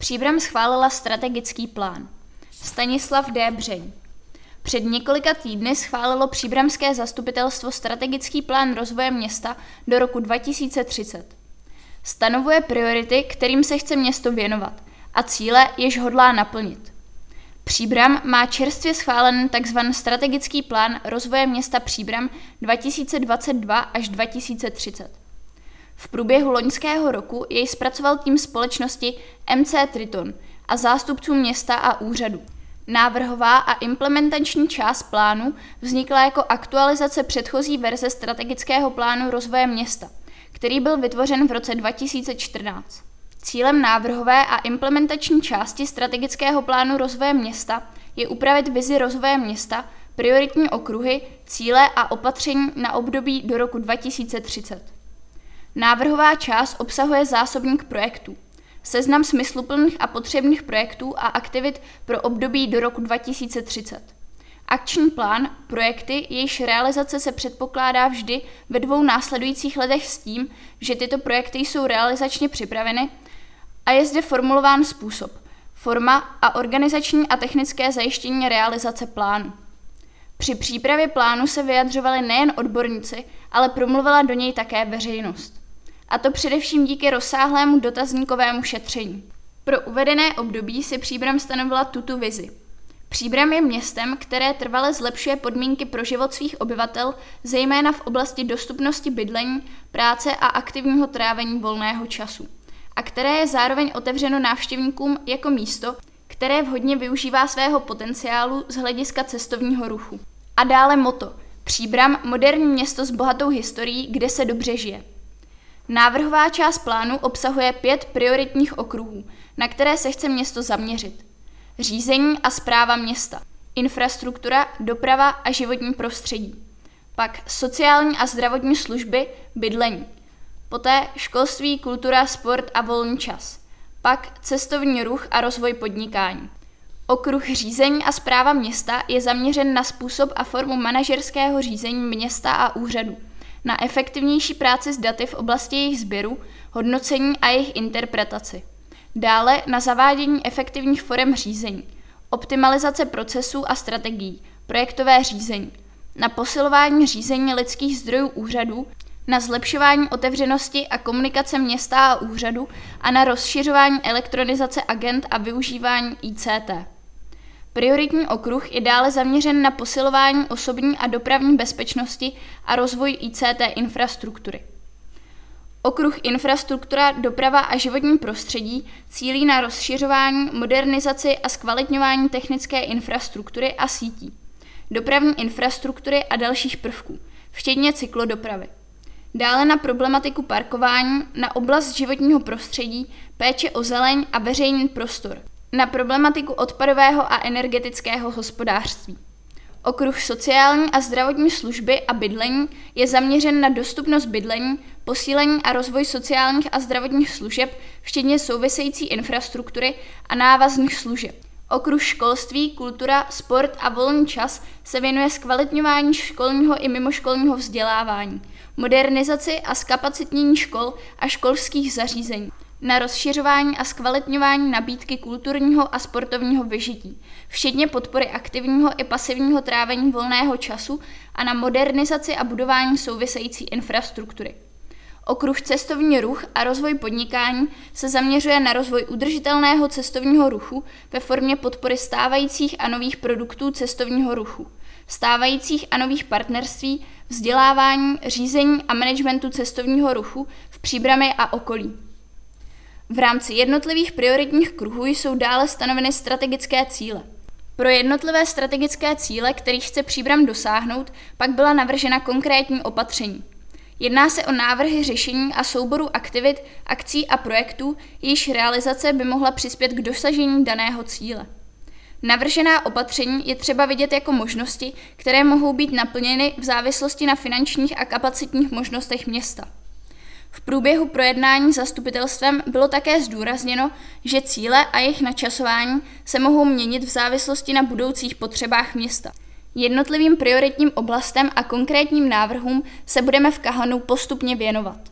Příbram schválila strategický plán. Stanislav D. Břeň. Před několika týdny schválilo příbramské zastupitelstvo strategický plán rozvoje města do roku 2030. Stanovuje priority, kterým se chce město věnovat a cíle, jež hodlá naplnit. Příbram má čerstvě schválen tzv. strategický plán rozvoje města Příbram 2022 až 2030. V průběhu loňského roku jej zpracoval tým společnosti MC Triton a zástupců města a úřadu. Návrhová a implementační část plánu vznikla jako aktualizace předchozí verze strategického plánu rozvoje města, který byl vytvořen v roce 2014. Cílem návrhové a implementační části strategického plánu rozvoje města je upravit vizi rozvoje města, prioritní okruhy, cíle a opatření na období do roku 2030. Návrhová část obsahuje zásobník projektů, seznam smysluplných a potřebných projektů a aktivit pro období do roku 2030. Akční plán, projekty, jejichž realizace se předpokládá vždy ve dvou následujících letech s tím, že tyto projekty jsou realizačně připraveny a je zde formulován způsob, forma a organizační a technické zajištění realizace plánu. Při přípravě plánu se vyjadřovali nejen odborníci, ale promluvila do něj také veřejnost a to především díky rozsáhlému dotazníkovému šetření. Pro uvedené období si Příbram stanovila tuto vizi. Příbram je městem, které trvale zlepšuje podmínky pro život svých obyvatel, zejména v oblasti dostupnosti bydlení, práce a aktivního trávení volného času. A které je zároveň otevřeno návštěvníkům jako místo, které vhodně využívá svého potenciálu z hlediska cestovního ruchu. A dále moto. Příbram, moderní město s bohatou historií, kde se dobře žije. Návrhová část plánu obsahuje pět prioritních okruhů, na které se chce město zaměřit. Řízení a zpráva města, infrastruktura, doprava a životní prostředí. Pak sociální a zdravotní služby, bydlení. Poté školství, kultura, sport a volný čas. Pak cestovní ruch a rozvoj podnikání. Okruh řízení a zpráva města je zaměřen na způsob a formu manažerského řízení města a úřadu na efektivnější práci s daty v oblasti jejich sběru, hodnocení a jejich interpretaci. Dále na zavádění efektivních forem řízení, optimalizace procesů a strategií, projektové řízení, na posilování řízení lidských zdrojů úřadů, na zlepšování otevřenosti a komunikace města a úřadu a na rozšiřování elektronizace agent a využívání ICT. Prioritní okruh je dále zaměřen na posilování osobní a dopravní bezpečnosti a rozvoj ICT infrastruktury. Okruh infrastruktura, doprava a životní prostředí cílí na rozšiřování, modernizaci a zkvalitňování technické infrastruktury a sítí, dopravní infrastruktury a dalších prvků, včetně cyklodopravy. Dále na problematiku parkování, na oblast životního prostředí, péče o zeleň a veřejný prostor, na problematiku odpadového a energetického hospodářství. Okruh sociální a zdravotní služby a bydlení je zaměřen na dostupnost bydlení, posílení a rozvoj sociálních a zdravotních služeb, včetně související infrastruktury a návazných služeb. Okruh školství, kultura, sport a volný čas se věnuje zkvalitňování školního i mimoškolního vzdělávání, modernizaci a zkapacitnění škol a školských zařízení na rozšiřování a zkvalitňování nabídky kulturního a sportovního vyžití, včetně podpory aktivního i pasivního trávení volného času a na modernizaci a budování související infrastruktury. Okruh cestovní ruch a rozvoj podnikání se zaměřuje na rozvoj udržitelného cestovního ruchu ve formě podpory stávajících a nových produktů cestovního ruchu, stávajících a nových partnerství, vzdělávání, řízení a managementu cestovního ruchu v příbrami a okolí. V rámci jednotlivých prioritních kruhů jsou dále stanoveny strategické cíle. Pro jednotlivé strategické cíle, kterých chce příbram dosáhnout, pak byla navržena konkrétní opatření. Jedná se o návrhy řešení a souboru aktivit, akcí a projektů, jejichž realizace by mohla přispět k dosažení daného cíle. Navržená opatření je třeba vidět jako možnosti, které mohou být naplněny v závislosti na finančních a kapacitních možnostech města. V průběhu projednání zastupitelstvem bylo také zdůrazněno, že cíle a jejich načasování se mohou měnit v závislosti na budoucích potřebách města. Jednotlivým prioritním oblastem a konkrétním návrhům se budeme v Kahanu postupně věnovat.